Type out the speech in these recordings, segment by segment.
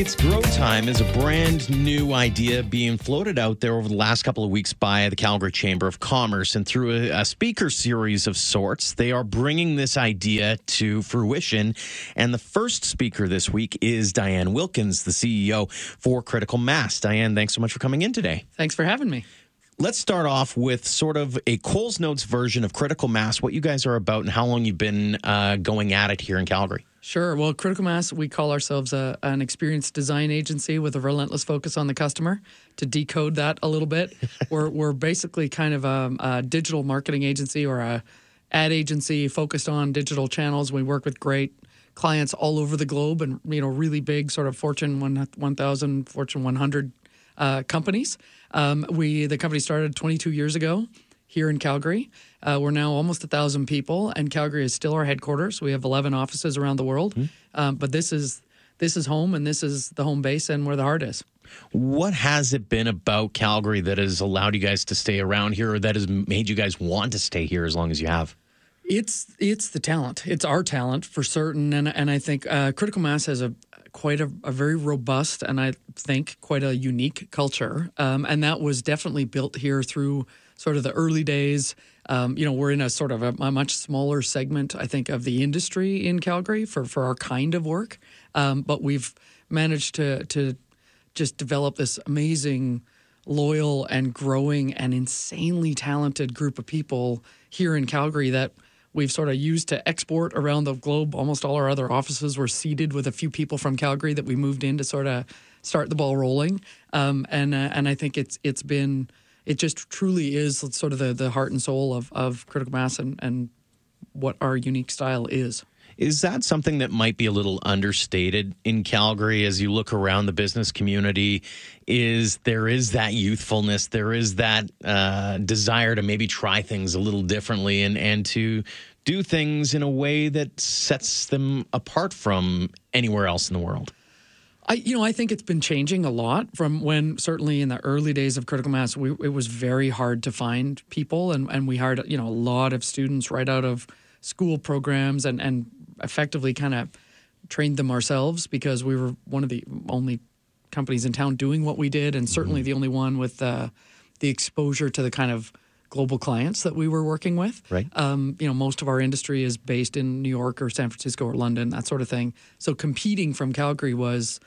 It's Grow Time is a brand new idea being floated out there over the last couple of weeks by the Calgary Chamber of Commerce. And through a, a, speaker series of sorts, they are bringing this idea to fruition. And the first speaker this week is Diane Wilkins, the CEO for Critical Mass. Diane, thanks so much for coming in today. Thanks for having me. Let's start off with sort of a Coles Notes version of Critical Mass, what you guys are about, and how long you've been uh, going at it here in Calgary. Sure. Well, Critical Mass, we call ourselves a, an experienced design agency with a relentless focus on the customer. To decode that a little bit, we're, we're basically kind of a, a, digital marketing agency or a ad agency focused on digital channels. We work with great clients all over the globe and you know really big sort of Fortune 1000, Fortune 100 uh, companies. Um, we the company started 22 years ago here in Calgary. Uh, we're now almost a thousand people, and Calgary is still our headquarters. We have 11 offices around the world, mm-hmm. um, but this is this is home, and this is the home base, and where the heart is. What has it been about Calgary that has allowed you guys to stay around here, or that has made you guys want to stay here as long as you have? It's it's the talent. It's our talent for certain, and and I think uh, Critical Mass has a quite a, a, very robust and I think quite a unique culture, um, and that was definitely built here through sort of the early days. Um, you know, we're in a sort of a, a, much smaller segment, I think, of the industry in Calgary for, for our kind of work. Um, but we've managed to to just develop this amazing, loyal and growing and insanely talented group of people here in Calgary that we've sort of used to export around the globe. Almost all our other offices were seeded with a few people from Calgary that we moved in to sort of start the ball rolling. Um, and uh, and I think it's it's been it just truly is sort of the, the heart and soul of, of critical mass and, and what our unique style is. Is that something that might be a little understated in Calgary as you look around the business community? Is there is that youthfulness, there is that uh, desire to maybe try things a little differently and and to do things in a way that sets them apart from anywhere else in the world? I, you know, I think it's been changing a lot from when certainly in the early days of critical mass, we, it was very hard to find people, and, and we hired you know a lot of students right out of school programs, and and effectively kind of trained them ourselves because we were one of the only companies in town doing what we did, and certainly mm-hmm. the only one with uh, the exposure to the kind of global clients that we were working with. Right. Um, you know, most of our industry is based in New York or San Francisco or London, that sort of thing. So competing from Calgary was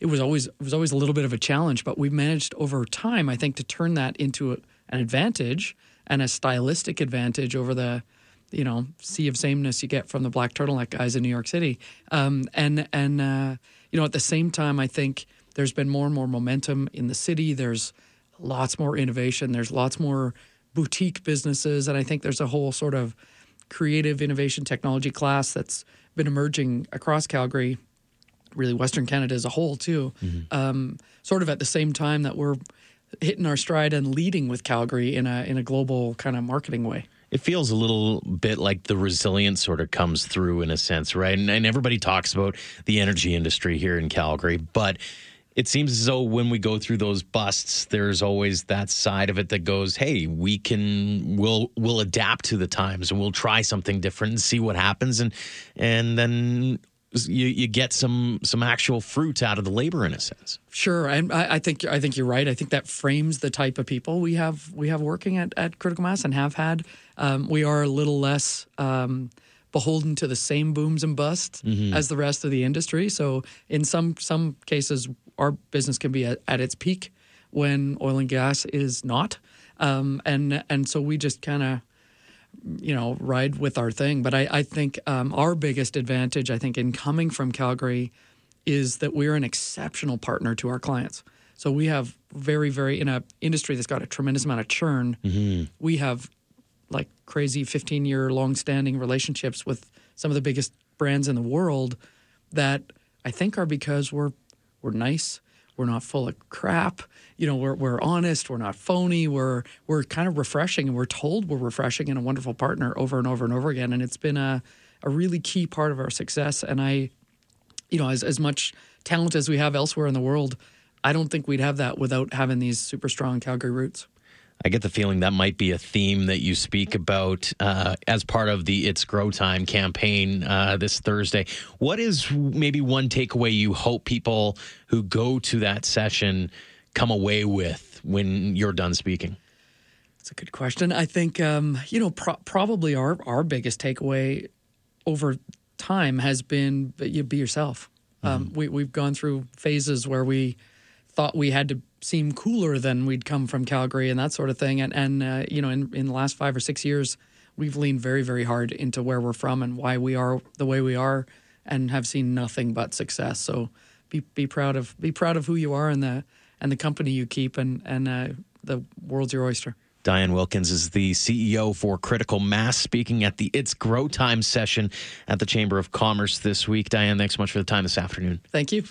it was always it was always a little bit of a challenge, but we've managed over time, I think, to turn that into a, an advantage and a stylistic advantage over the you know sea of sameness you get from the black turtleneck guys in New York City. Um, and and uh, you know at the same time, I think there's been more and more momentum in the city. There's lots more innovation. There's lots more boutique businesses, and I think there's a whole sort of creative innovation technology class that's been emerging across Calgary really Western Canada as a whole too. Mm-hmm. Um, sort of at the same time that we're hitting our stride and leading with Calgary in a in a global kind of marketing way. It feels a little bit like the resilience sort of comes through in a sense, right? And, and everybody talks about the energy industry here in Calgary, but it seems as though when we go through those busts, there's always that side of it that goes, "Hey, we can we'll we'll adapt to the times and we'll try something different and see what happens." And and then you, you get some some actual fruit out of the labor in a sense. Sure, I, I think I think you're right. I think that frames the type of people we have we have working at, at Critical Mass and have had. Um, we are a little less um, beholden to the same booms and busts mm-hmm. as the rest of the industry. So in some some cases, our business can be at, at its peak when oil and gas is not, um, and and so we just kind of you know, ride with our thing. But I, I think um, our biggest advantage, I think, in coming from Calgary is that we're an exceptional partner to our clients. So we have very, very, in an industry that's got a tremendous amount of churn, mm-hmm. we have like crazy 15 year long standing relationships with some of the biggest brands in the world that I think are because we're, we're nice, we're not full of crap. You know, we're, we're honest. We're not phony. We're we're kind of refreshing, and we're told we're refreshing and a wonderful partner over and over and over again. And it's been a a really key part of our success. And I, you know, as as much talent as we have elsewhere in the world, I don't think we'd have that without having these super strong Calgary roots. I get the feeling that might be a theme that you speak about uh, as part of the It's Grow Time campaign uh, this Thursday. What is maybe one takeaway you hope people who go to that session come away with when you're done speaking? It's a good question. I think um, you know pro- probably our our biggest takeaway over time has been you be yourself. Um, we we've gone through phases where we thought we had to seem cooler than we'd come from Calgary and that sort of thing. And and uh, you know, in in the last five or six years, we've leaned very very hard into where we're from and why we are the way we are, and have seen nothing but success. So be be proud of be proud of who you are and the and the company you keep, and and uh, the world's your oyster. Diane Wilkins is the CEO for Critical Mass, speaking at the It's Grow Time session at the Chamber of Commerce this week. Diane, thanks so much for the time this afternoon. Thank you.